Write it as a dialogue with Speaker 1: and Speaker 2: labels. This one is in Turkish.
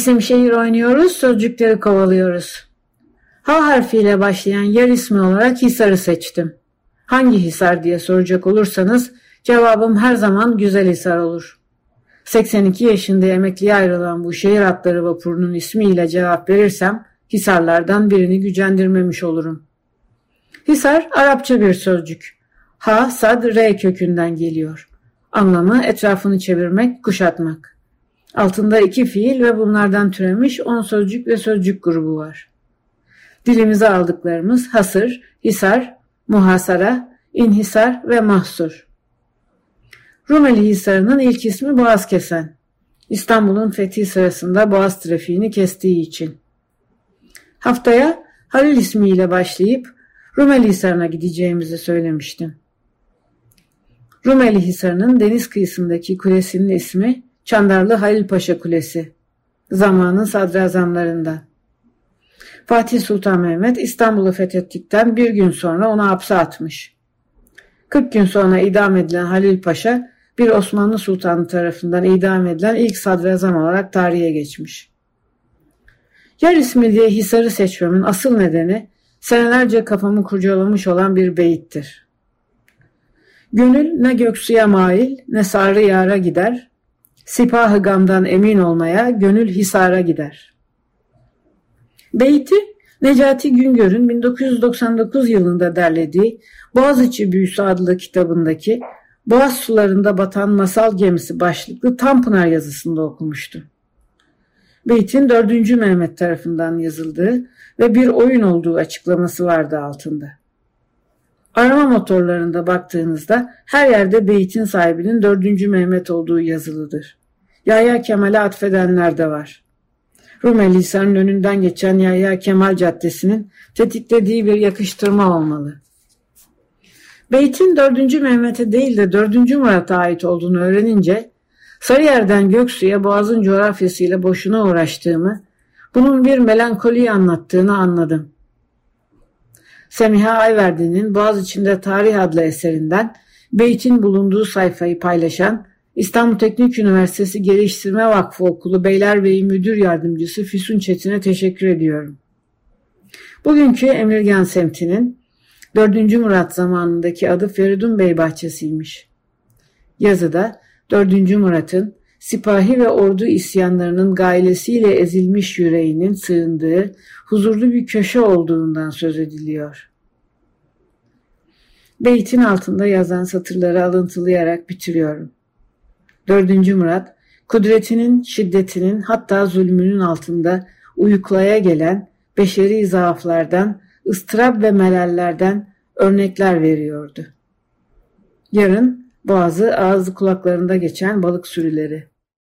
Speaker 1: İsim şehir oynuyoruz, sözcükleri kovalıyoruz. H harfiyle başlayan yer ismi olarak Hisar'ı seçtim. Hangi Hisar diye soracak olursanız cevabım her zaman Güzel Hisar olur. 82 yaşında emekliye ayrılan bu şehir hatları vapurunun ismiyle cevap verirsem Hisarlardan birini gücendirmemiş olurum. Hisar Arapça bir sözcük. Ha, sad, re kökünden geliyor. Anlamı etrafını çevirmek, kuşatmak. Altında iki fiil ve bunlardan türemiş on sözcük ve sözcük grubu var. Dilimize aldıklarımız hasır, hisar, muhasara, inhisar ve mahsur. Rumeli Hisarı'nın ilk ismi Boğaz Kesen. İstanbul'un fethi sırasında Boğaz trafiğini kestiği için. Haftaya Halil ismiyle başlayıp Rumeli Hisarı'na gideceğimizi söylemiştim. Rumeli Hisarı'nın deniz kıyısındaki kulesinin ismi Çandarlı Halil Paşa Kulesi. Zamanın sadrazamlarından. Fatih Sultan Mehmet İstanbul'u fethettikten bir gün sonra onu hapse atmış. 40 gün sonra idam edilen Halil Paşa bir Osmanlı Sultanı tarafından idam edilen ilk sadrazam olarak tarihe geçmiş. Yer ismi diye Hisar'ı seçmemin asıl nedeni senelerce kafamı kurcalamış olan bir beyittir. Gönül ne göksuya mail ne sarı yara gider, sipahı gamdan emin olmaya gönül hisara gider. Beyti Necati Güngör'ün 1999 yılında derlediği Boğaziçi Büyüsü adlı kitabındaki Boğaz sularında batan masal gemisi başlıklı Tanpınar yazısında okumuştu. Beytin 4. Mehmet tarafından yazıldığı ve bir oyun olduğu açıklaması vardı altında. Arama motorlarında baktığınızda her yerde beytin sahibinin 4. Mehmet olduğu yazılıdır. Yahya Kemal'e atfedenler de var. Rumeli Hisarı'nın önünden geçen Yahya Kemal Caddesi'nin tetiklediği bir yakıştırma olmalı. Beyt'in 4. Mehmet'e değil de 4. Murat'a ait olduğunu öğrenince Sarıyer'den Göksu'ya Boğaz'ın coğrafyasıyla boşuna uğraştığımı, bunun bir melankoliyi anlattığını anladım. Semiha Ayverdi'nin Boğaz içinde Tarih adlı eserinden Beyt'in bulunduğu sayfayı paylaşan İstanbul Teknik Üniversitesi Geliştirme Vakfı Okulu Beylerbeyi Müdür Yardımcısı Füsun Çetin'e teşekkür ediyorum. Bugünkü Emirgan semtinin 4. Murat zamanındaki adı Feridun Bey bahçesiymiş. Yazıda 4. Murat'ın sipahi ve ordu isyanlarının gailesiyle ezilmiş yüreğinin sığındığı huzurlu bir köşe olduğundan söz ediliyor. Beytin altında yazan satırları alıntılayarak bitiriyorum. 4. Murat, kudretinin, şiddetinin hatta zulmünün altında uyuklaya gelen beşeri zaaflardan, ıstırap ve melallerden örnekler veriyordu. Yarın boğazı ağzı kulaklarında geçen balık sürüleri.